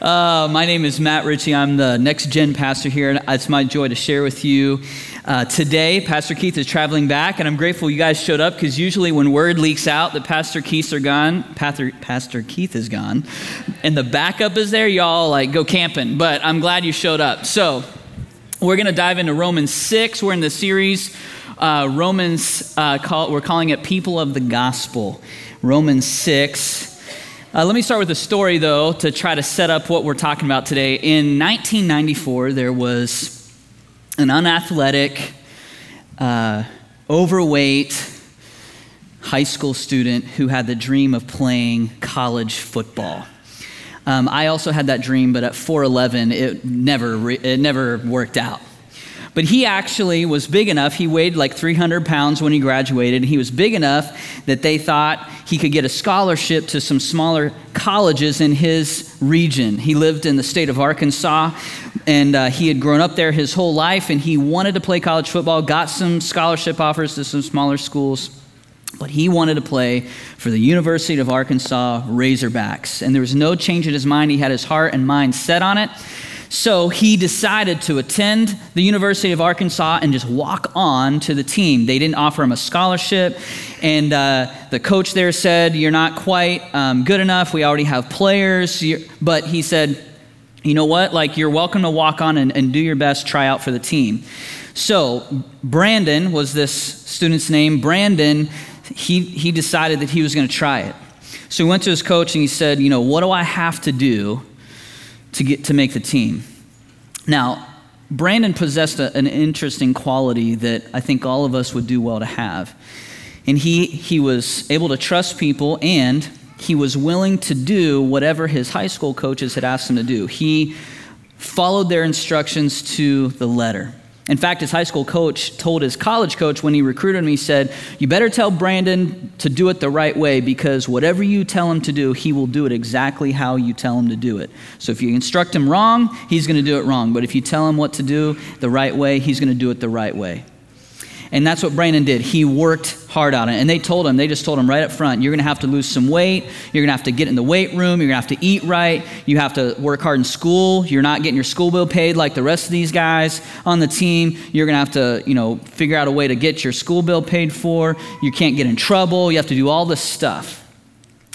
Uh, my name is Matt Ritchie. I'm the next gen pastor here, and it's my joy to share with you. Uh, today, Pastor Keith is traveling back, and I'm grateful you guys showed up because usually when word leaks out that Pastor Keith are gone, Pastor, Pastor Keith is gone, and the backup is there, y'all like go camping. But I'm glad you showed up. So we're going to dive into Romans 6. We're in the series uh, Romans, uh, call, we're calling it People of the Gospel. Romans 6. Uh, let me start with a story, though, to try to set up what we're talking about today. In 1994, there was an unathletic, uh, overweight high school student who had the dream of playing college football. Um, I also had that dream, but at 4'11, it never, re- it never worked out. But he actually was big enough, he weighed like 300 pounds when he graduated. He was big enough that they thought he could get a scholarship to some smaller colleges in his region. He lived in the state of Arkansas, and uh, he had grown up there his whole life, and he wanted to play college football, got some scholarship offers to some smaller schools. But he wanted to play for the University of Arkansas Razorbacks. And there was no change in his mind. He had his heart and mind set on it. So he decided to attend the University of Arkansas and just walk on to the team. They didn't offer him a scholarship, and uh, the coach there said, You're not quite um, good enough. We already have players. But he said, You know what? Like, you're welcome to walk on and, and do your best, try out for the team. So, Brandon was this student's name. Brandon, he, he decided that he was going to try it. So he went to his coach and he said, You know, what do I have to do to get to make the team. Now, Brandon possessed a, an interesting quality that I think all of us would do well to have. And he, he was able to trust people and he was willing to do whatever his high school coaches had asked him to do. He followed their instructions to the letter. In fact, his high school coach told his college coach when he recruited him, he said, You better tell Brandon to do it the right way because whatever you tell him to do, he will do it exactly how you tell him to do it. So if you instruct him wrong, he's going to do it wrong. But if you tell him what to do the right way, he's going to do it the right way. And that's what Brandon did. He worked hard on it. And they told him, they just told him right up front, you're going to have to lose some weight. You're going to have to get in the weight room. You're going to have to eat right. You have to work hard in school. You're not getting your school bill paid like the rest of these guys on the team. You're going to have to, you know, figure out a way to get your school bill paid for. You can't get in trouble. You have to do all this stuff.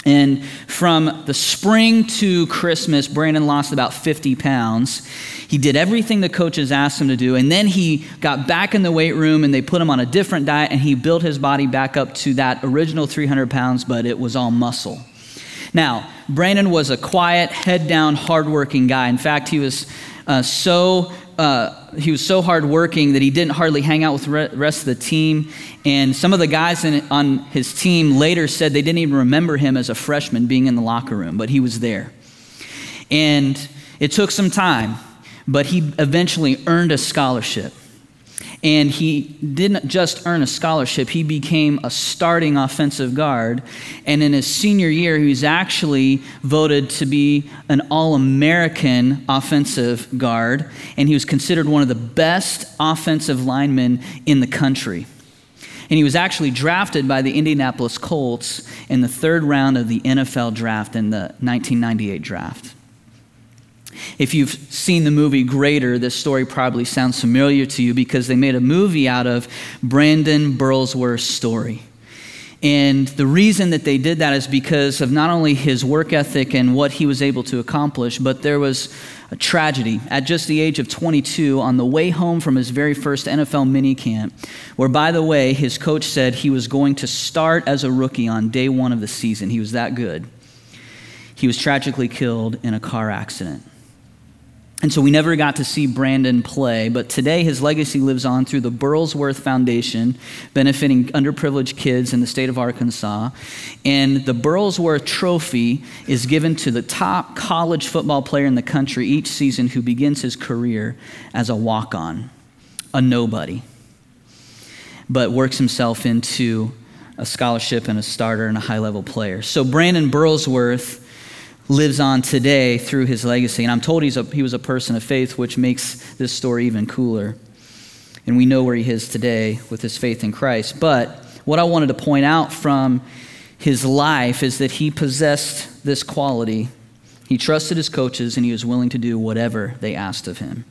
And from the spring to Christmas, Brandon lost about 50 pounds. He did everything the coaches asked him to do. And then he got back in the weight room and they put him on a different diet and he built his body back up to that original 300 pounds, but it was all muscle. Now, Brandon was a quiet, head down, hardworking guy. In fact, he was uh, so uh, he was so hardworking that he didn't hardly hang out with the rest of the team. And some of the guys in, on his team later said they didn't even remember him as a freshman being in the locker room, but he was there. And it took some time, but he eventually earned a scholarship. And he didn't just earn a scholarship, he became a starting offensive guard. And in his senior year, he was actually voted to be an All American offensive guard. And he was considered one of the best offensive linemen in the country. And he was actually drafted by the Indianapolis Colts in the third round of the NFL draft in the 1998 draft. If you've seen the movie Greater, this story probably sounds familiar to you because they made a movie out of Brandon Burlsworth's story. And the reason that they did that is because of not only his work ethic and what he was able to accomplish, but there was a tragedy at just the age of 22 on the way home from his very first NFL minicamp, where, by the way, his coach said he was going to start as a rookie on day one of the season. He was that good. He was tragically killed in a car accident. And so we never got to see Brandon play, but today his legacy lives on through the Burlsworth Foundation, benefiting underprivileged kids in the state of Arkansas. And the Burlsworth Trophy is given to the top college football player in the country each season who begins his career as a walk on, a nobody, but works himself into a scholarship and a starter and a high level player. So Brandon Burlsworth lives on today through his legacy. And I'm told he's a, he was a person of faith, which makes this story even cooler. And we know where he is today with his faith in Christ. But what I wanted to point out from his life is that he possessed this quality. He trusted his coaches and he was willing to do whatever they asked of him.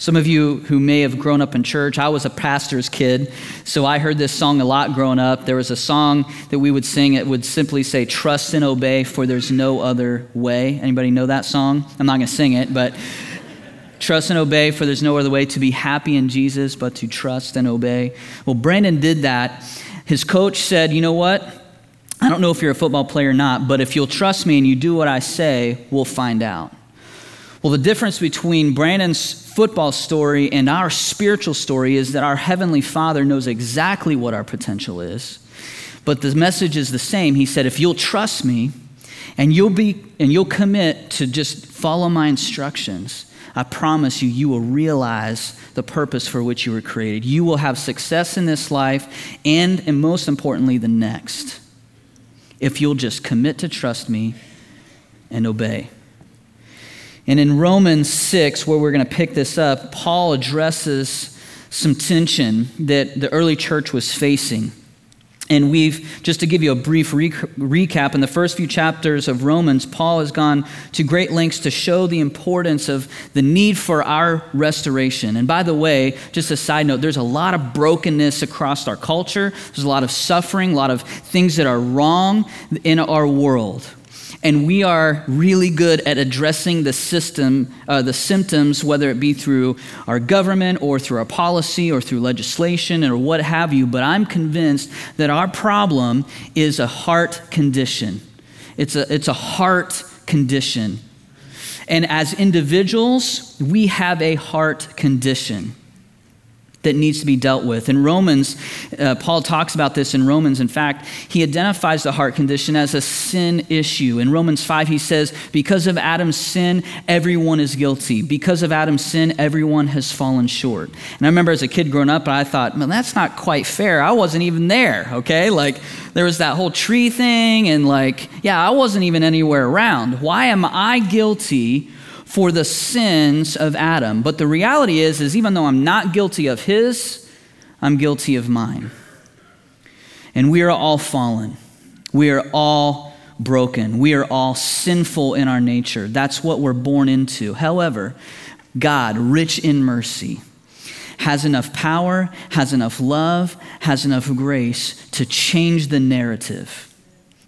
Some of you who may have grown up in church, I was a pastor's kid, so I heard this song a lot growing up. There was a song that we would sing, it would simply say, Trust and obey, for there's no other way. Anybody know that song? I'm not going to sing it, but trust and obey, for there's no other way to be happy in Jesus but to trust and obey. Well, Brandon did that. His coach said, You know what? I don't know if you're a football player or not, but if you'll trust me and you do what I say, we'll find out. Well, the difference between Brandon's football story and our spiritual story is that our Heavenly Father knows exactly what our potential is. But the message is the same. He said, if you'll trust me and you'll be and you'll commit to just follow my instructions, I promise you, you will realize the purpose for which you were created. You will have success in this life and, and most importantly, the next. If you'll just commit to trust me and obey. And in Romans 6, where we're going to pick this up, Paul addresses some tension that the early church was facing. And we've, just to give you a brief re- recap, in the first few chapters of Romans, Paul has gone to great lengths to show the importance of the need for our restoration. And by the way, just a side note, there's a lot of brokenness across our culture, there's a lot of suffering, a lot of things that are wrong in our world. And we are really good at addressing the system, uh, the symptoms, whether it be through our government or through our policy or through legislation or what have you. But I'm convinced that our problem is a heart condition. It's a, it's a heart condition. And as individuals, we have a heart condition that needs to be dealt with. In Romans, uh, Paul talks about this in Romans. In fact, he identifies the heart condition as a sin issue. In Romans 5, he says, Because of Adam's sin, everyone is guilty. Because of Adam's sin, everyone has fallen short. And I remember as a kid growing up, I thought, man, that's not quite fair. I wasn't even there, okay? Like, there was that whole tree thing, and like, yeah, I wasn't even anywhere around. Why am I guilty? For the sins of Adam. But the reality is is even though I'm not guilty of his, I'm guilty of mine. And we are all fallen. We are all broken. We are all sinful in our nature. That's what we're born into. However, God, rich in mercy, has enough power, has enough love, has enough grace to change the narrative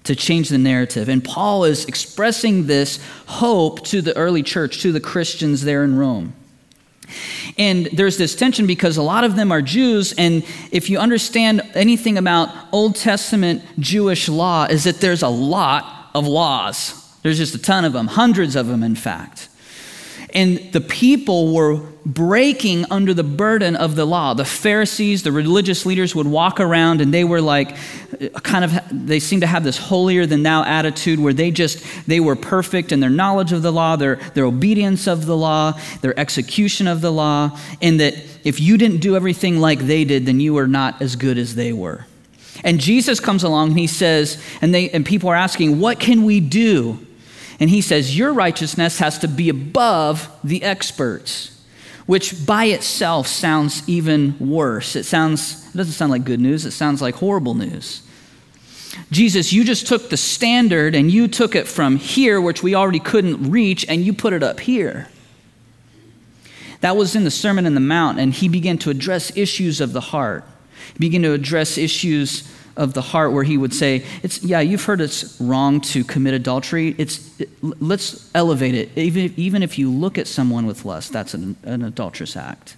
to change the narrative. And Paul is expressing this hope to the early church, to the Christians there in Rome. And there's this tension because a lot of them are Jews, and if you understand anything about Old Testament Jewish law, is that there's a lot of laws. There's just a ton of them, hundreds of them, in fact. And the people were breaking under the burden of the law. The Pharisees, the religious leaders would walk around and they were like, kind of, they seemed to have this holier than thou attitude where they just, they were perfect in their knowledge of the law, their, their obedience of the law, their execution of the law, and that if you didn't do everything like they did, then you were not as good as they were. And Jesus comes along and he says, and, they, and people are asking, what can we do? And he says, Your righteousness has to be above the experts, which by itself sounds even worse. It sounds, it doesn't sound like good news, it sounds like horrible news. Jesus, you just took the standard and you took it from here, which we already couldn't reach, and you put it up here. That was in the Sermon on the Mount, and he began to address issues of the heart. He began to address issues of the heart where he would say, it's, yeah, you've heard it's wrong to commit adultery. It's, it, let's elevate it. Even, even if you look at someone with lust, that's an, an adulterous act.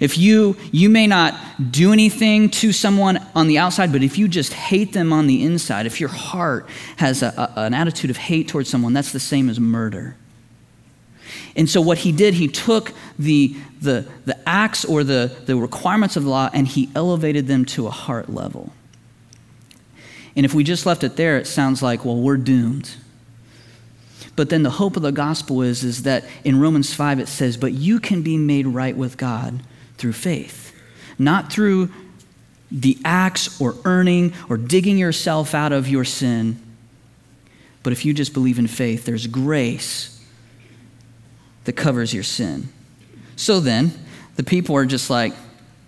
If you, you may not do anything to someone on the outside, but if you just hate them on the inside, if your heart has a, a, an attitude of hate towards someone, that's the same as murder. And so, what he did, he took the, the, the acts or the, the requirements of the law and he elevated them to a heart level. And if we just left it there, it sounds like, well, we're doomed. But then the hope of the gospel is, is that in Romans 5 it says, but you can be made right with God through faith, not through the acts or earning or digging yourself out of your sin. But if you just believe in faith, there's grace that covers your sin. So then, the people are just like,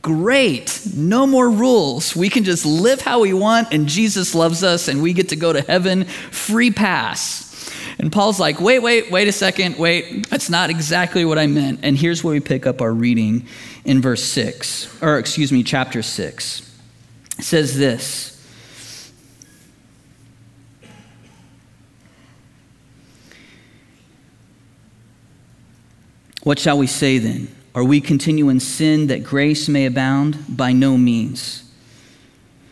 Great. No more rules. We can just live how we want, and Jesus loves us, and we get to go to heaven free pass. And Paul's like, wait, wait, wait a second, wait, that's not exactly what I meant. And here's where we pick up our reading in verse 6, or excuse me, chapter 6. It says this. What shall we say then? Are we continue in sin that grace may abound? By no means.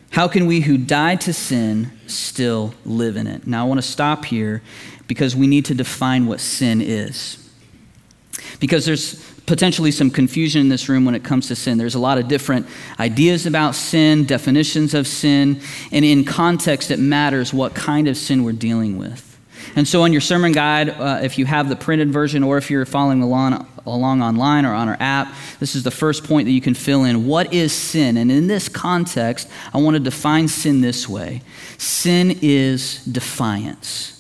How can we who died to sin still live in it? Now, I want to stop here because we need to define what sin is. Because there's potentially some confusion in this room when it comes to sin. There's a lot of different ideas about sin, definitions of sin, and in context, it matters what kind of sin we're dealing with. And so, on your sermon guide, uh, if you have the printed version or if you're following along, along online or on our app, this is the first point that you can fill in. What is sin? And in this context, I want to define sin this way sin is defiance.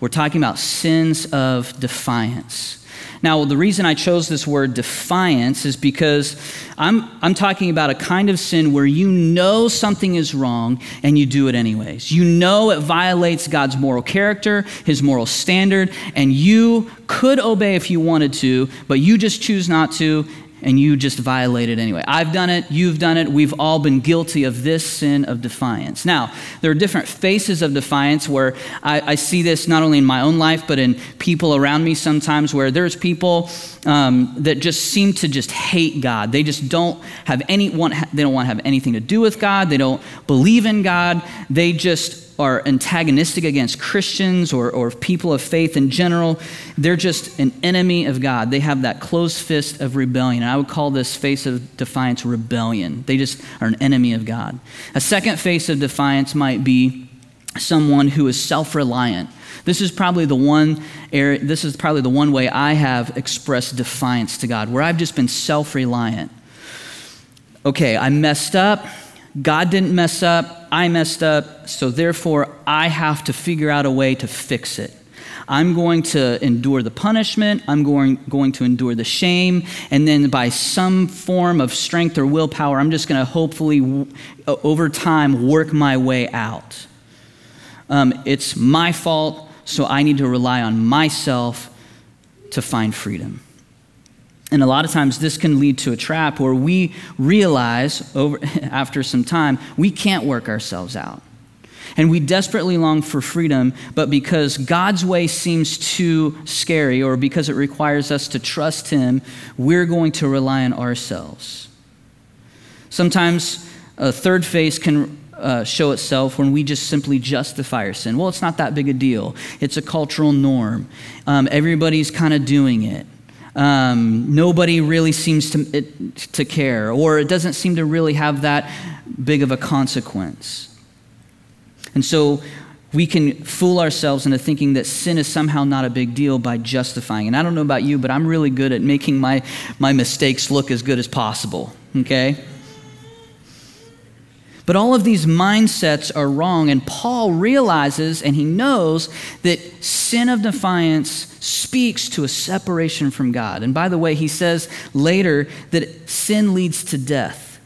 We're talking about sins of defiance. Now, the reason I chose this word defiance is because I'm, I'm talking about a kind of sin where you know something is wrong and you do it anyways. You know it violates God's moral character, his moral standard, and you could obey if you wanted to, but you just choose not to, and you just violate it anyway. I've done it, you've done it, we've all been guilty of this sin of defiance. Now, there are different faces of defiance where I, I see this not only in my own life, but in people around me sometimes, where there's people um, that just seem to just hate God. They just don't have any, want, they don't want to have anything to do with God, they don't believe in God, they just are antagonistic against Christians or, or people of faith in general. They're just an enemy of God. They have that closed fist of rebellion. I would call this face of defiance rebellion. They just are an enemy of God. A second face of defiance might be someone who is self reliant. This is probably the one area, this is probably the one way I have expressed defiance to God, where I've just been self reliant. Okay, I messed up. God didn't mess up, I messed up, so therefore I have to figure out a way to fix it. I'm going to endure the punishment, I'm going, going to endure the shame, and then by some form of strength or willpower, I'm just going to hopefully, over time, work my way out. Um, it's my fault, so I need to rely on myself to find freedom. And a lot of times this can lead to a trap where we realize over, after some time we can't work ourselves out. And we desperately long for freedom, but because God's way seems too scary or because it requires us to trust Him, we're going to rely on ourselves. Sometimes a third phase can uh, show itself when we just simply justify our sin. Well, it's not that big a deal, it's a cultural norm. Um, everybody's kind of doing it. Um, nobody really seems to, it, to care, or it doesn't seem to really have that big of a consequence. And so we can fool ourselves into thinking that sin is somehow not a big deal by justifying. And I don't know about you, but I'm really good at making my, my mistakes look as good as possible, okay? But all of these mindsets are wrong, and Paul realizes and he knows that sin of defiance speaks to a separation from God. And by the way, he says later that sin leads to death.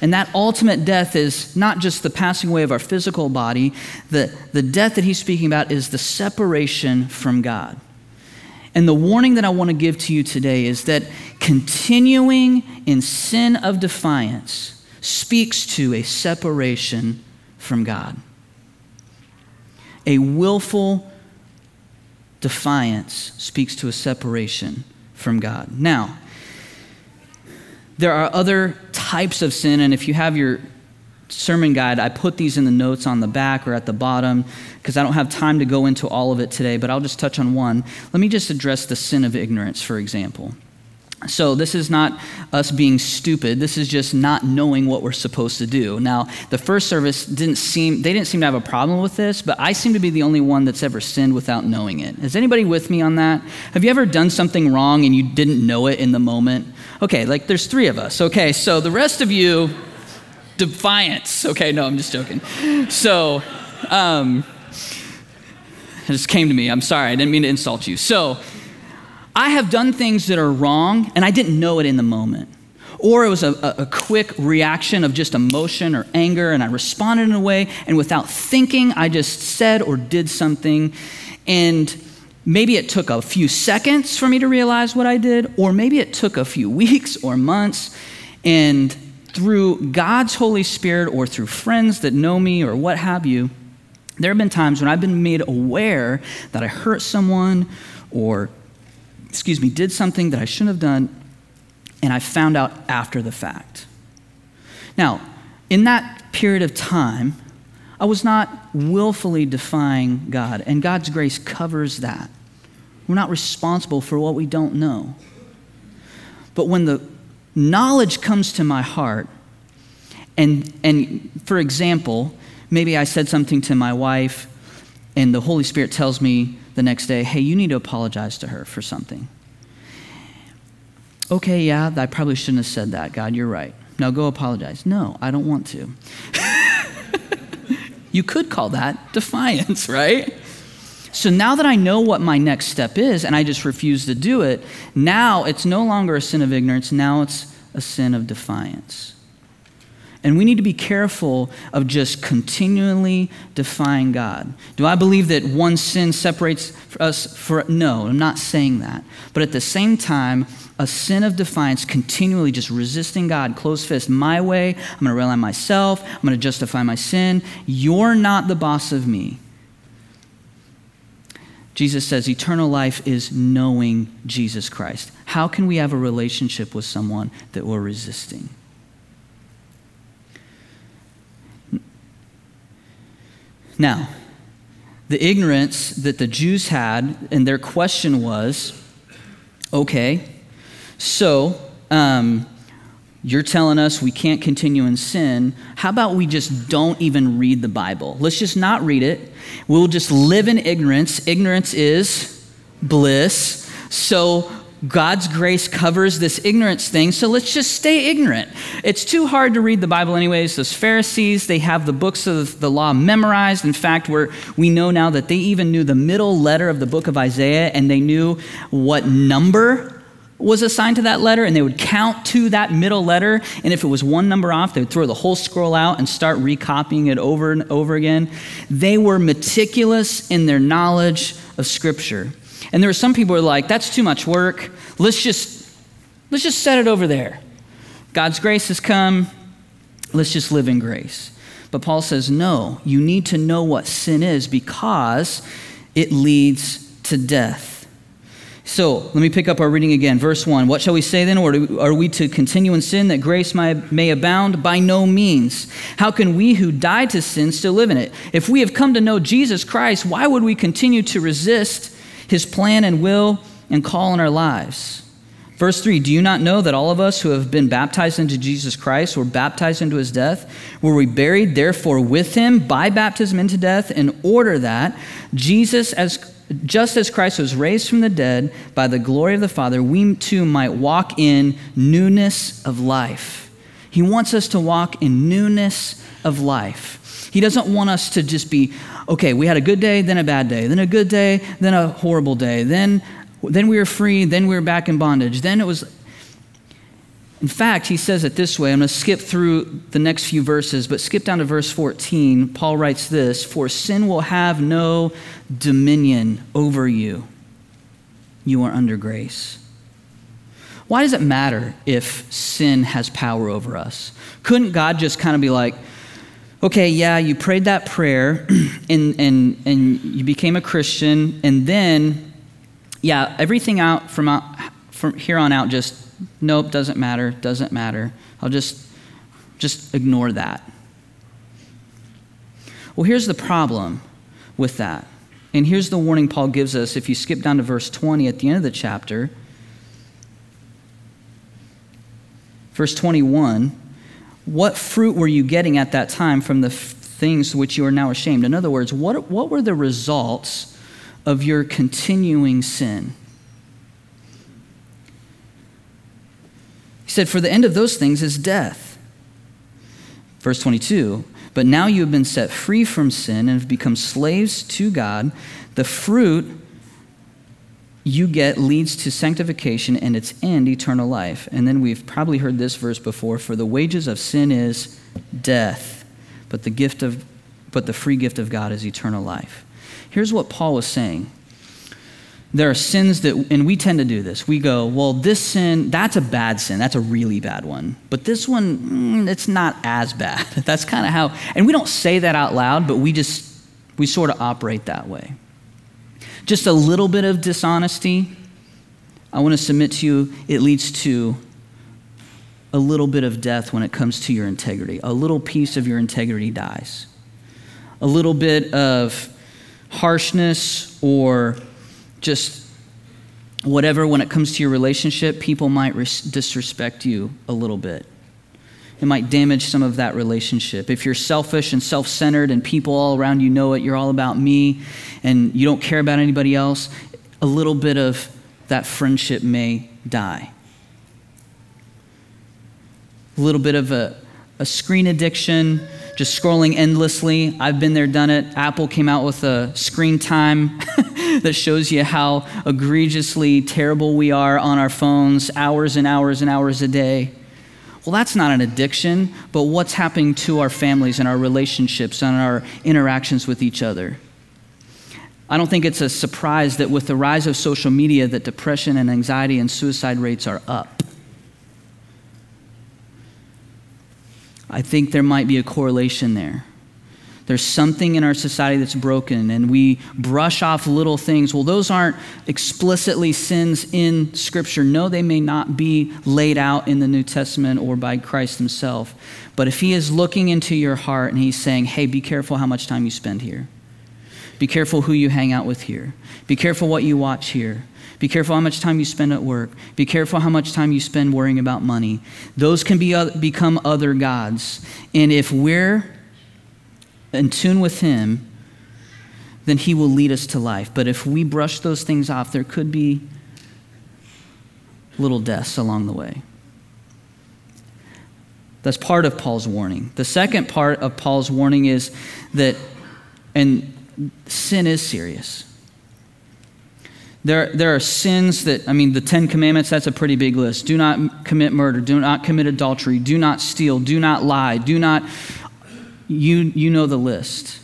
And that ultimate death is not just the passing away of our physical body, the, the death that he's speaking about is the separation from God. And the warning that I want to give to you today is that continuing in sin of defiance speaks to a separation from God. A willful defiance speaks to a separation from God. Now, there are other types of sin, and if you have your sermon guide, I put these in the notes on the back or at the bottom because I don't have time to go into all of it today, but I'll just touch on one. Let me just address the sin of ignorance, for example. So, this is not us being stupid. This is just not knowing what we're supposed to do. Now, the first service didn't seem, they didn't seem to have a problem with this, but I seem to be the only one that's ever sinned without knowing it. Is anybody with me on that? Have you ever done something wrong and you didn't know it in the moment? Okay, like there's three of us. Okay, so the rest of you, defiance. Okay, no, I'm just joking. So, um, it just came to me. I'm sorry, I didn't mean to insult you. So, I have done things that are wrong and I didn't know it in the moment. Or it was a, a, quick reaction of just emotion or anger, and I responded in a way, and without thinking, I just said or did something. And maybe it took a few seconds for me to realize what I did, or maybe it took a few weeks or months. And through God's Holy Spirit or through friends that know me or what have you, there have been times when I've been made aware that I hurt someone or, excuse me, did something that I shouldn't have done, and I found out after the fact. Now, in that period of time, I was not willfully defying God, and God's grace covers that. We're not responsible for what we don't know. But when the knowledge comes to my heart, and, and for example, maybe I said something to my wife, and the Holy Spirit tells me the next day, hey, you need to apologize to her for something. Okay, yeah, I probably shouldn't have said that. God, you're right. Now go apologize. No, I don't want to. you could call that defiance, right? So now that I know what my next step is and I just refuse to do it, now it's no longer a sin of ignorance, now it's a sin of defiance. And we need to be careful of just continually defying God. Do I believe that one sin separates us for no, I'm not saying that. But at the same time, a sin of defiance, continually just resisting God, close fist, my way, I'm going to rely on myself, I'm going to justify my sin. You're not the boss of me. Jesus says eternal life is knowing Jesus Christ. How can we have a relationship with someone that we're resisting? Now, the ignorance that the Jews had, and their question was okay, so um, you're telling us we can't continue in sin. How about we just don't even read the Bible? Let's just not read it. We'll just live in ignorance. Ignorance is bliss. So God's grace covers this ignorance thing, so let's just stay ignorant. It's too hard to read the Bible, anyways. Those Pharisees, they have the books of the law memorized. In fact, we we know now that they even knew the middle letter of the book of Isaiah, and they knew what number was assigned to that letter, and they would count to that middle letter. And if it was one number off, they would throw the whole scroll out and start recopying it over and over again. They were meticulous in their knowledge of Scripture. And there were some people who were like, that's too much work. Let's just, let's just set it over there. God's grace has come. Let's just live in grace. But Paul says, no, you need to know what sin is because it leads to death. So let me pick up our reading again. Verse 1. What shall we say then? Or are we to continue in sin that grace may abound? By no means. How can we who died to sin still live in it? If we have come to know Jesus Christ, why would we continue to resist his plan and will and call in our lives. Verse 3 Do you not know that all of us who have been baptized into Jesus Christ were baptized into his death? Were we buried, therefore, with him by baptism into death, in order that Jesus, as just as Christ was raised from the dead by the glory of the Father, we too might walk in newness of life? He wants us to walk in newness of life. He doesn't want us to just be, okay, we had a good day, then a bad day, then a good day, then a horrible day, then, then we were free, then we were back in bondage. Then it was. In fact, he says it this way. I'm going to skip through the next few verses, but skip down to verse 14. Paul writes this For sin will have no dominion over you. You are under grace. Why does it matter if sin has power over us? Couldn't God just kind of be like, okay, yeah, you prayed that prayer and, and, and you became a Christian, and then, yeah, everything out from, out from here on out just, nope, doesn't matter, doesn't matter. I'll just, just ignore that. Well, here's the problem with that. And here's the warning Paul gives us if you skip down to verse 20 at the end of the chapter. Verse 21 what fruit were you getting at that time from the f- things which you are now ashamed? In other words, what, what were the results of your continuing sin? He said, For the end of those things is death. Verse 22 But now you have been set free from sin and have become slaves to God. The fruit you get leads to sanctification and its end, eternal life. And then we've probably heard this verse before for the wages of sin is death, but the gift of but the free gift of God is eternal life. Here's what Paul was saying. there are sins that, and we tend to do this. We go, well, this sin, that's a bad sin. That's a really bad one. But this one, mm, it's not as bad. That's kind of how, and we don't say that out loud, but we just, we sort of operate that way. Just a little bit of dishonesty, I want to submit to you, it leads to a little bit of death when it comes to your integrity. A little piece of your integrity dies. A little bit of harshness or just whatever, when it comes to your relationship, people might res- disrespect you a little bit. It might damage some of that relationship. If you're selfish and self centered and people all around you know it, you're all about me and you don't care about anybody else, a little bit of that friendship may die. A little bit of a, a screen addiction, just scrolling endlessly. I've been there, done it. Apple came out with a screen time that shows you how egregiously terrible we are on our phones, hours and hours and hours a day. Well, that's not an addiction, but what's happening to our families and our relationships and our interactions with each other? I don't think it's a surprise that with the rise of social media that depression and anxiety and suicide rates are up. I think there might be a correlation there. There's something in our society that's broken, and we brush off little things. Well, those aren't explicitly sins in Scripture. No, they may not be laid out in the New Testament or by Christ Himself. But if He is looking into your heart and He's saying, hey, be careful how much time you spend here, be careful who you hang out with here, be careful what you watch here, be careful how much time you spend at work. Be careful how much time you spend worrying about money. Those can be, become other gods. And if we're in tune with Him, then He will lead us to life. But if we brush those things off, there could be little deaths along the way. That's part of Paul's warning. The second part of Paul's warning is that, and sin is serious. There, there are sins that, I mean, the Ten Commandments, that's a pretty big list. Do not commit murder. Do not commit adultery. Do not steal. Do not lie. Do not, you, you know the list.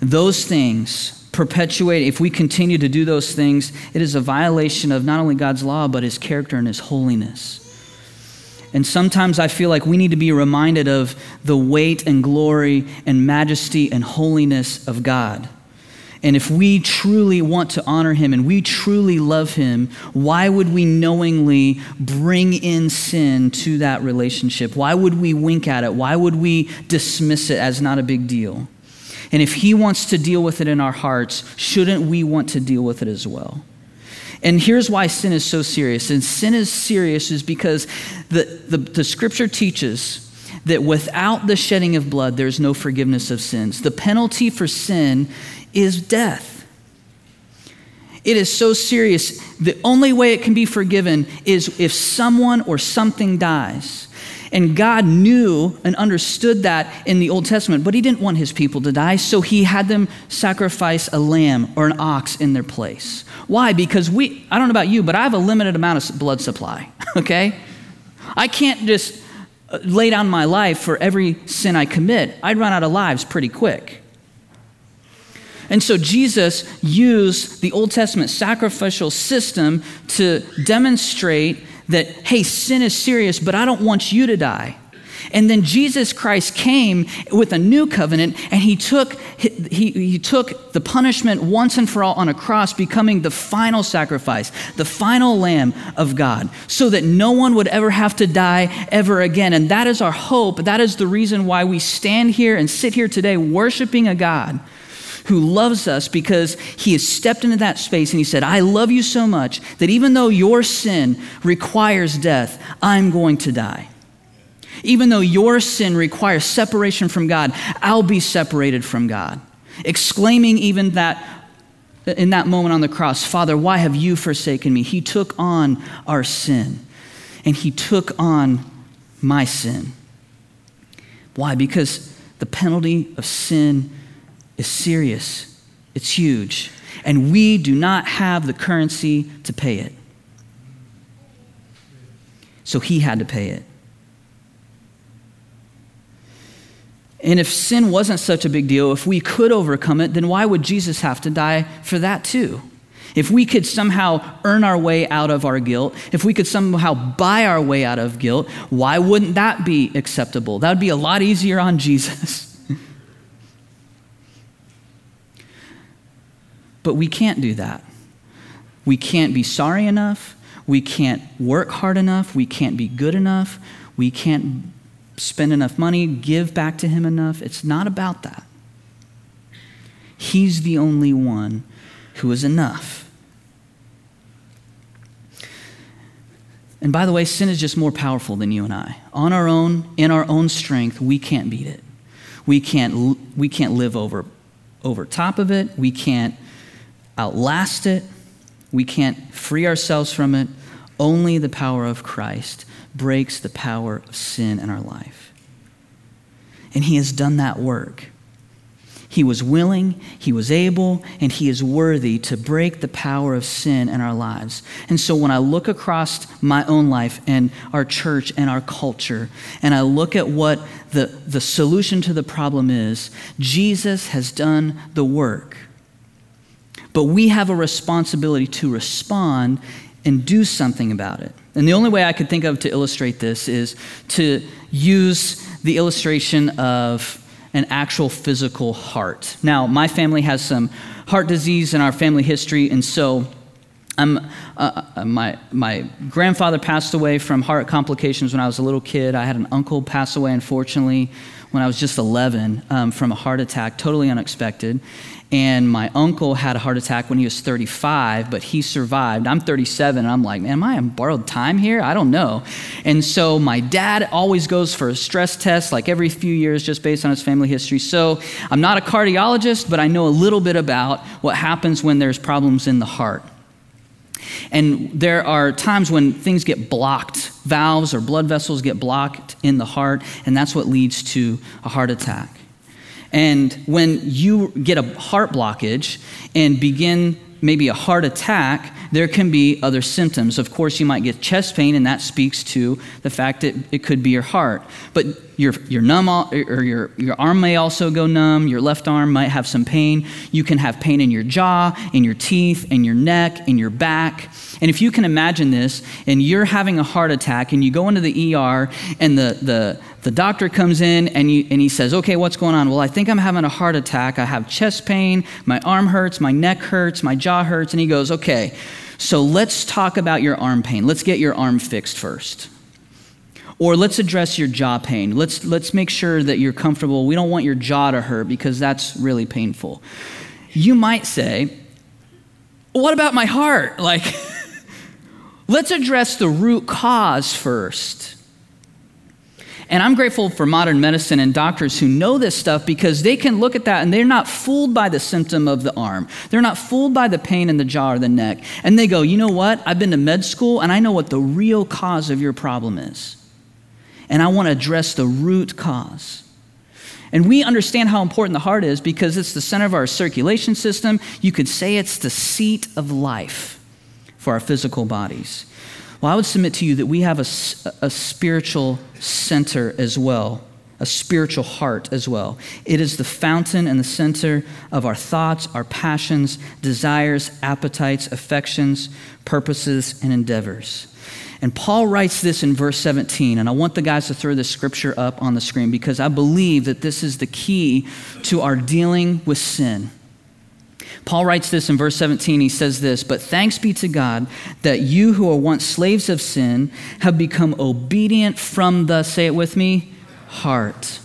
Those things perpetuate, if we continue to do those things, it is a violation of not only God's law, but his character and his holiness. And sometimes I feel like we need to be reminded of the weight and glory and majesty and holiness of God. And if we truly want to honor him and we truly love him, why would we knowingly bring in sin to that relationship? Why would we wink at it? Why would we dismiss it as not a big deal? And if he wants to deal with it in our hearts, shouldn't we want to deal with it as well? And here's why sin is so serious. And sin is serious is because the, the, the scripture teaches that without the shedding of blood, there's no forgiveness of sins. The penalty for sin is death. It is so serious. The only way it can be forgiven is if someone or something dies. And God knew and understood that in the Old Testament, but He didn't want His people to die, so He had them sacrifice a lamb or an ox in their place. Why? Because we, I don't know about you, but I have a limited amount of blood supply, okay? I can't just uh, lay down my life for every sin I commit. I'd run out of lives pretty quick. And so Jesus used the Old Testament sacrificial system to demonstrate that, hey, sin is serious, but I don't want you to die. And then Jesus Christ came with a new covenant and he took, he, he took the punishment once and for all on a cross, becoming the final sacrifice, the final lamb of God, so that no one would ever have to die ever again. And that is our hope. That is the reason why we stand here and sit here today worshiping a God who loves us because he has stepped into that space and he said, I love you so much that even though your sin requires death, I'm going to die. Even though your sin requires separation from God, I'll be separated from God. Exclaiming even that in that moment on the cross, Father, why have you forsaken me? He took on our sin and he took on my sin. Why? Because the penalty of sin is serious, it's huge, and we do not have the currency to pay it. So he had to pay it. And if sin wasn't such a big deal, if we could overcome it, then why would Jesus have to die for that too? if we could somehow earn our way out of our guilt, if we could somehow buy our way out of guilt, why wouldn't that be acceptable? That would be a lot easier on Jesus. But we can't do that. We can't be sorry enough. We can't work hard enough. We can't be good enough. We can't spend enough money, give back to Him enough. It's not about that. He's the only one who is enough. And by the way, sin is just more powerful than you and I. On our own, in our own strength, we can't beat it. We can't, we can't live over, over top of it. We can't outlast it. We can't free ourselves from it. Only the power of Christ breaks the power of sin in our life. And He has done that work. He was willing, he was able, and he is worthy to break the power of sin in our lives. And so when I look across my own life and our church and our culture, and I look at what the, the solution to the problem is, Jesus has done the work. But we have a responsibility to respond and do something about it. And the only way I could think of to illustrate this is to use the illustration of an actual physical heart. Now, my family has some heart disease in our family history, and so uh, uh, my, my grandfather passed away from heart complications when I was a little kid. I had an uncle pass away, unfortunately, when I was just 11 um, from a heart attack, totally unexpected. And my uncle had a heart attack when he was 35, but he survived. I'm 37, and I'm like, man, am I on borrowed time here? I don't know. And so my dad always goes for a stress test like every few years just based on his family history. So I'm not a cardiologist, but I know a little bit about what happens when there's problems in the heart. And there are times when things get blocked, valves or blood vessels get blocked in the heart, and that's what leads to a heart attack. And when you get a heart blockage and begin maybe a heart attack, there can be other symptoms. Of course, you might get chest pain, and that speaks to the fact that it could be your heart. But you're, you're numb, or your, your arm may also go numb. Your left arm might have some pain. You can have pain in your jaw, in your teeth, in your neck, in your back. And if you can imagine this, and you're having a heart attack, and you go into the ER, and the, the, the doctor comes in and, you, and he says, Okay, what's going on? Well, I think I'm having a heart attack. I have chest pain. My arm hurts. My neck hurts. My jaw hurts. And he goes, Okay, so let's talk about your arm pain. Let's get your arm fixed first. Or let's address your jaw pain. Let's, let's make sure that you're comfortable. We don't want your jaw to hurt because that's really painful. You might say, What about my heart? Like, let's address the root cause first. And I'm grateful for modern medicine and doctors who know this stuff because they can look at that and they're not fooled by the symptom of the arm. They're not fooled by the pain in the jaw or the neck. And they go, you know what? I've been to med school and I know what the real cause of your problem is. And I want to address the root cause. And we understand how important the heart is because it's the center of our circulation system. You could say it's the seat of life for our physical bodies. Well, I would submit to you that we have a, a spiritual center as well, a spiritual heart as well. It is the fountain and the center of our thoughts, our passions, desires, appetites, affections, purposes, and endeavors. And Paul writes this in verse 17, and I want the guys to throw this scripture up on the screen because I believe that this is the key to our dealing with sin. Paul writes this in verse 17. He says this, But thanks be to God that you who were once slaves of sin have become obedient from the, say it with me, heart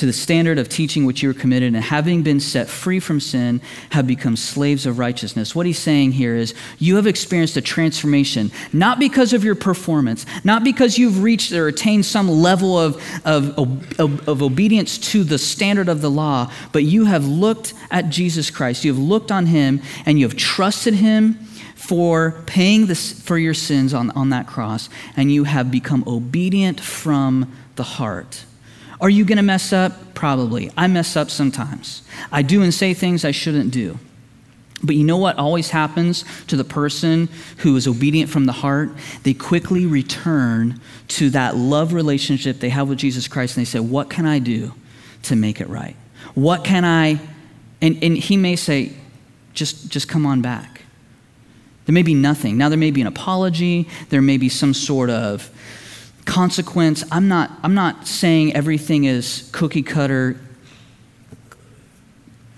to the standard of teaching which you are committed, and having been set free from sin, have become slaves of righteousness. What he's saying here is you have experienced a transformation, not because of your performance, not because you've reached or attained some level of, of, of, of obedience to the standard of the law, but you have looked at Jesus Christ. You have looked on him, and you have trusted him for paying this, for your sins on, on that cross, and you have become obedient from the heart. Are you going to mess up? Probably. I mess up sometimes. I do and say things I shouldn't do. But you know what always happens to the person who is obedient from the heart? They quickly return to that love relationship they have with Jesus Christ and they say, What can I do to make it right? What can I? And, and he may say, just, just come on back. There may be nothing. Now, there may be an apology, there may be some sort of consequence. I'm not, I'm not saying everything is cookie cutter,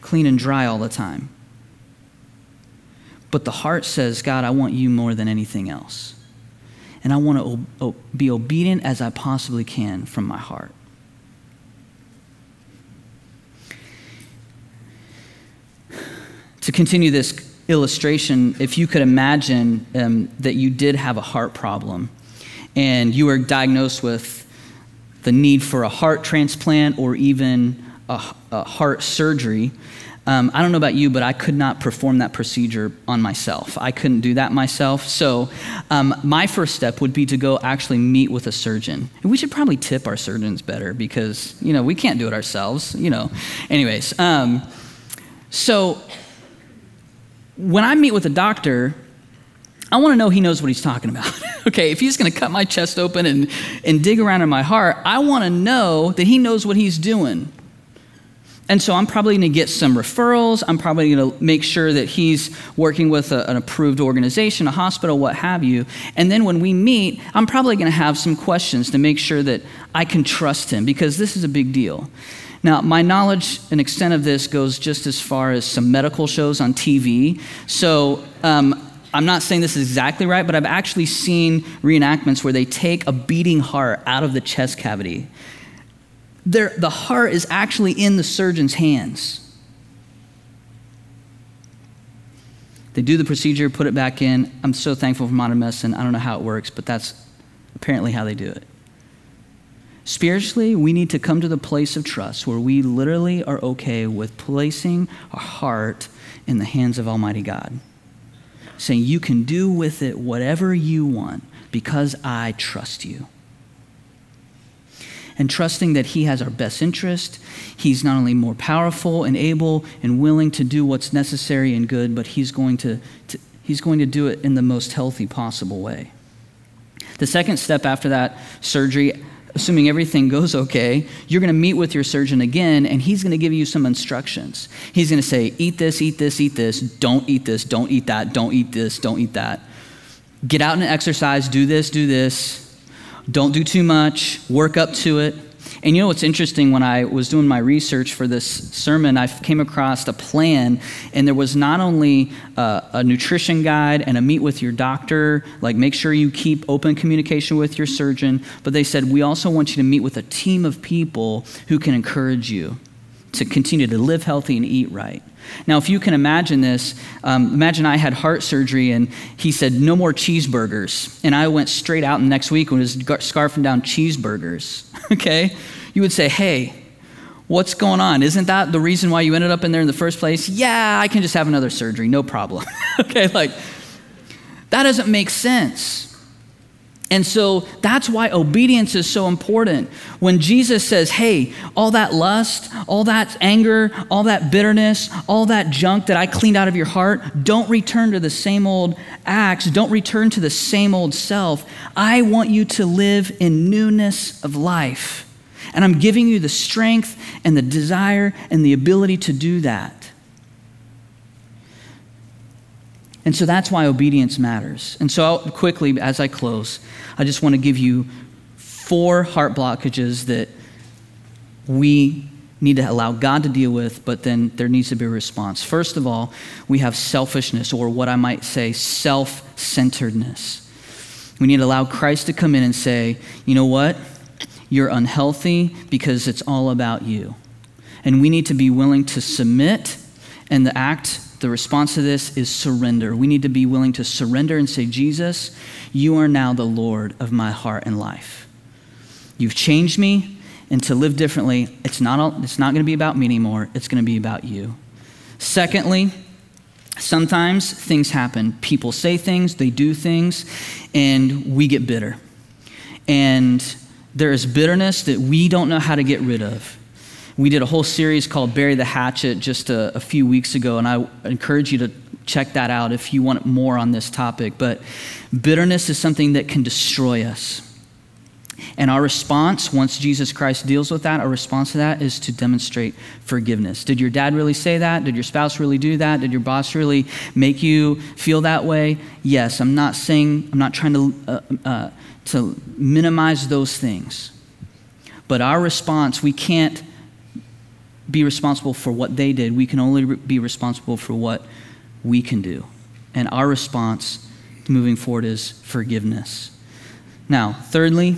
clean and dry all the time. But the heart says, God, I want you more than anything else. And I want to be obedient as I possibly can from my heart. To continue this illustration, if you could imagine um, that you did have a heart problem and you were diagnosed with the need for a heart transplant or even a, a heart surgery, um, I don't know about you, but I could not perform that procedure on myself. I couldn't do that myself. So, um, my first step would be to go actually meet with a surgeon. And we should probably tip our surgeons better because, you know, we can't do it ourselves, you know. Anyways, um, so when I meet with a doctor, I want to know he knows what he's talking about. okay, if he's going to cut my chest open and, and dig around in my heart, I want to know that he knows what he's doing. And so I'm probably going to get some referrals. I'm probably going to make sure that he's working with a, an approved organization, a hospital, what have you. And then when we meet, I'm probably going to have some questions to make sure that I can trust him because this is a big deal. Now, my knowledge and extent of this goes just as far as some medical shows on TV. So, um, I'm not saying this is exactly right, but I've actually seen reenactments where they take a beating heart out of the chest cavity. The heart is actually in the surgeon's hands. They do the procedure, put it back in. I'm so thankful for modern medicine. I don't know how it works, but that's apparently how they do it. Spiritually, we need to come to the place of trust where we literally are okay with placing our heart in the hands of Almighty God. Saying, You can do with it whatever you want because I trust you. And trusting that He has our best interest. He's not only more powerful and able and willing to do what's necessary and good, but He's going to, to he's going to do it in the most healthy possible way. The second step after that surgery, assuming everything goes okay, you're going to meet with your surgeon again, and he's going to give you some instructions. He's going to say, Eat this, eat this, eat this, don't eat this, don't eat that, don't eat this, don't eat that. Get out and exercise, do this, do this. Don't do too much, work up to it. And you know what's interesting? When I was doing my research for this sermon, I came across a plan, and there was not only a, a nutrition guide and a meet with your doctor, like make sure you keep open communication with your surgeon, but they said, we also want you to meet with a team of people who can encourage you to continue to live healthy and eat right. Now, if you can imagine this, um, imagine I had heart surgery and he said, no more cheeseburgers. And I went straight out the next week and was scarfing down cheeseburgers. okay? You would say, hey, what's going on? Isn't that the reason why you ended up in there in the first place? Yeah, I can just have another surgery, no problem. okay? Like, that doesn't make sense. And so that's why obedience is so important. When Jesus says, hey, all that lust, all that anger, all that bitterness, all that junk that I cleaned out of your heart, don't return to the same old acts. Don't return to the same old self. I want you to live in newness of life. And I'm giving you the strength and the desire and the ability to do that. And so that's why obedience matters. And so, I'll, quickly, as I close, I just want to give you four heart blockages that we need to allow God to deal with, but then there needs to be a response. First of all, we have selfishness, or what I might say, self centeredness. We need to allow Christ to come in and say, you know what? You're unhealthy because it's all about you. And we need to be willing to submit and the act the response to this is surrender. We need to be willing to surrender and say, Jesus, you are now the Lord of my heart and life. You've changed me, and to live differently, it's not, it's not going to be about me anymore, it's going to be about you. Secondly, sometimes things happen. People say things, they do things, and we get bitter. And there is bitterness that we don't know how to get rid of. We did a whole series called Bury the Hatchet just a, a, few weeks ago, and I encourage you to check that out if you want more on this topic. But bitterness is something that can destroy us. And our response, once Jesus Christ deals with that, our response to that is to demonstrate forgiveness. Did your dad really say that? Did your spouse really do that? Did your boss really make you feel that way? Yes. I'm not saying, I'm not trying to, uh, uh, to minimize those things. But our response, we can't be responsible for what they did. We can only be responsible for what we can do. And our response moving forward is forgiveness. Now, thirdly,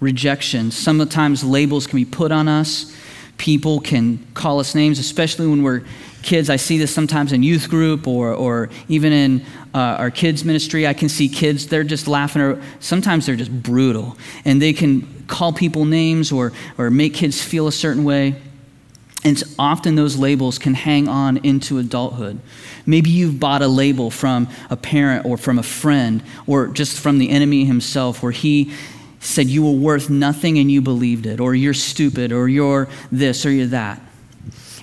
rejection. Sometimes labels can be put on us. People can call us names, especially when we're kids. I see this sometimes in youth group or, or even in uh, our kids' ministry. I can see kids, they're just laughing, or sometimes they're just brutal. And they can call people names or, or make kids feel a certain way. And often those labels can hang on into adulthood. Maybe you've bought a label from a parent or from a friend or just from the enemy himself where he said you were worth nothing and you believed it, or you're stupid, or you're this, or you're that.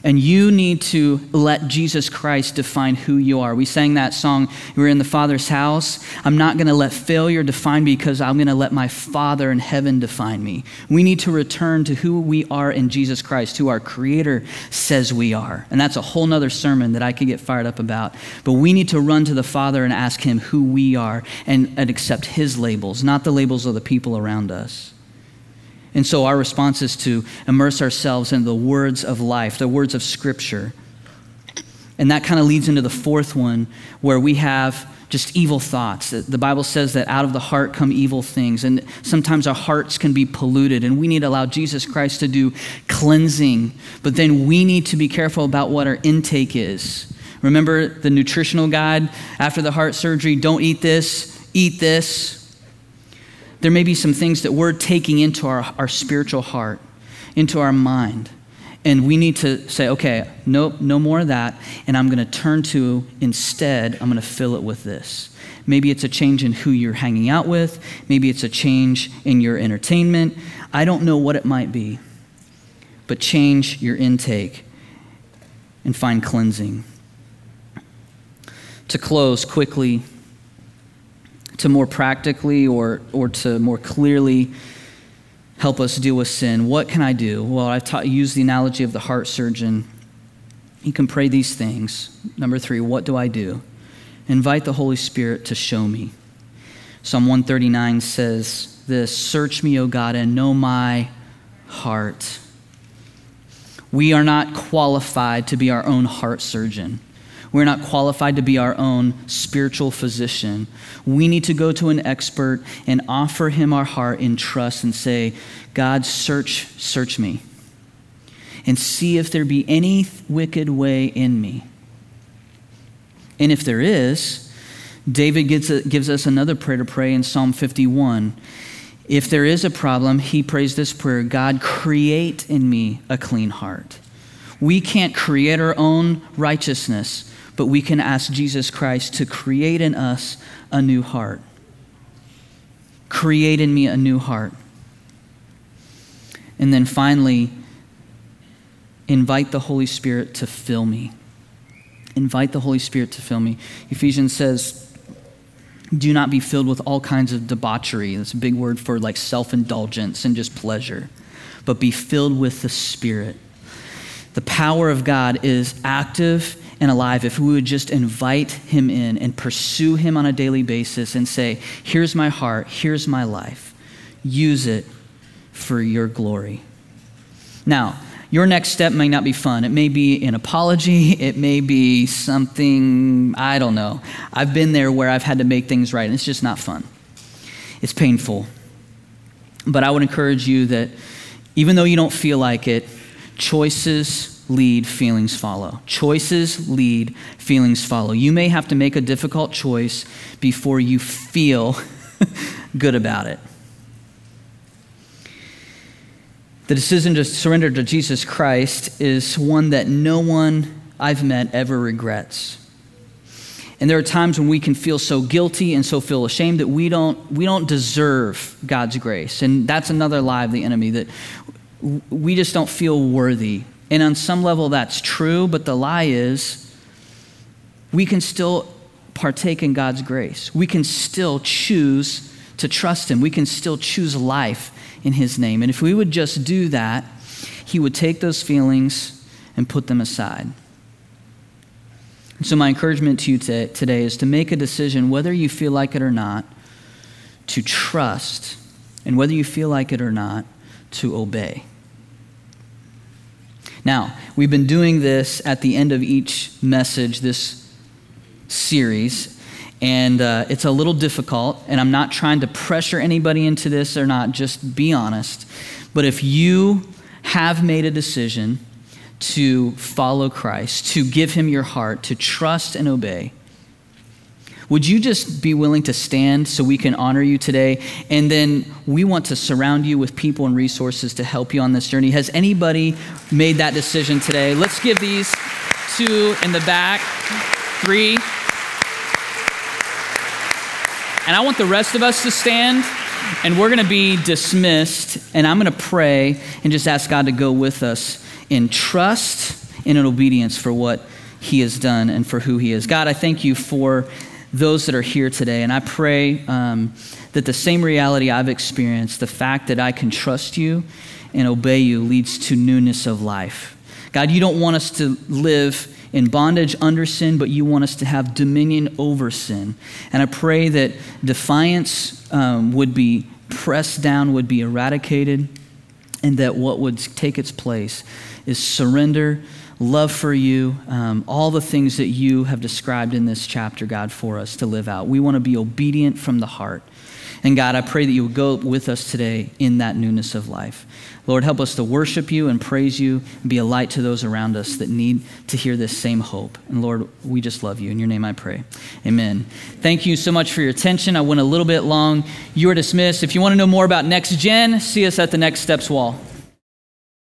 And you need to let Jesus Christ define who you are. We sang that song, We are in the Father's house. I'm not going to let failure define me because I'm going to let my Father in heaven define me. We need to return to who we are in Jesus Christ, who our Creator says we are. And that's a whole nother sermon that I could get fired up about. But we need to run to the Father and ask Him who we are and, and accept His labels, not the labels of the people around us. And so our response is to immerse ourselves in the words of life, the words of Scripture. And that kind of leads into the fourth one, where we have just evil thoughts. The Bible says that out of the heart come evil things. And sometimes our hearts can be polluted, and we need to allow Jesus Christ to do cleansing. But then we need to be careful about what our intake is. Remember the nutritional guide after the heart surgery? Don't eat this, eat this there may be some things that we're taking into our, our spiritual heart, into our mind. And we need to say, okay, nope, no more of that. And I'm going to turn to, instead, I'm going to fill it with this. Maybe it's a change in who you're hanging out with. Maybe it's a change in your entertainment. I don't know what it might be. But change your intake and find cleansing. To close quickly, to more practically or, or to more clearly help us deal with sin, what can I do? Well, I've used the analogy of the heart surgeon. You can pray these things. Number three, what do I do? Invite the Holy Spirit to show me. Psalm 139 says this Search me, O God, and know my heart. We are not qualified to be our own heart surgeon. We're not qualified to be our own spiritual physician. We need to go to an expert and offer him our heart in trust and say, God, search, search me and see if there be any wicked way in me. And if there is, David gives, us another prayer to pray in Psalm 51. If there is a problem, he prays this prayer God, create in me a clean heart. We can't create our own righteousness but we can ask Jesus Christ to create in us a new heart. Create in me a new heart. And then finally, invite the Holy Spirit to fill me. Invite the Holy Spirit to fill me. Ephesians says, do not be filled with all kinds of debauchery. That's a big word for like self indulgence and just pleasure, but be filled with the Spirit. The power of God is active and alive if we would just invite him in and pursue him on a daily basis and say, Here's my heart, here's my life. Use it for your glory. Now, your next step may not be fun. It may be an apology. It may be something, I don't know. I've been there where I've had to make things right, and it's just not fun. It's painful. But I would encourage you that even though you don't feel like it, choices lead, feelings follow. Choices lead, feelings follow. You may have to make a difficult choice before you feel good about it. The decision to surrender to Jesus Christ is one that no one I've met ever regrets. And there are times when we can feel so guilty and so feel ashamed that we don't, we don't deserve God's grace. And that's another lie of the enemy that we just don't feel worthy and on some level, that's true, but the lie is we can still partake in God's grace. We can still choose to trust Him. We can still choose life in His name. And if we would just do that, He would take those feelings and put them aside. So, my encouragement to you today is to make a decision, whether you feel like it or not, to trust, and whether you feel like it or not, to obey. Now, we've been doing this at the end of each message, this series, and uh, it's a little difficult, and I'm not trying to pressure anybody into this or not, just be honest. But if you have made a decision to follow Christ, to give him your heart, to trust and obey, would you just be willing to stand so we can honor you today? And then we want to surround you with people and resources to help you on this journey. Has anybody made that decision today? Let's give these two in the back, three. And I want the rest of us to stand, and we're going to be dismissed. And I'm going to pray and just ask God to go with us in trust and in obedience for what He has done and for who He is. God, I thank you for those that are here today. And I pray um, that the same reality I've experienced, the fact that I can trust you and obey you, leads to newness of life. God, you don't want us to live in bondage under sin, but you want us to have dominion over sin. And I pray that defiance um, would be pressed down, would be eradicated, and that what would take its place is surrender love for you, um, all the things that you have described in this chapter, God, for us to live out. We want to be obedient from the heart. And God, I pray that you would go with us today in that newness of life. Lord, help us to worship you and praise you and be a light to those around us that need to hear this same hope. And Lord, we just love you. In your name I pray. Amen. Thank you so much for your attention. I went a little bit long. You are dismissed. If you want to know more about Next Gen, see us at the Next Steps wall.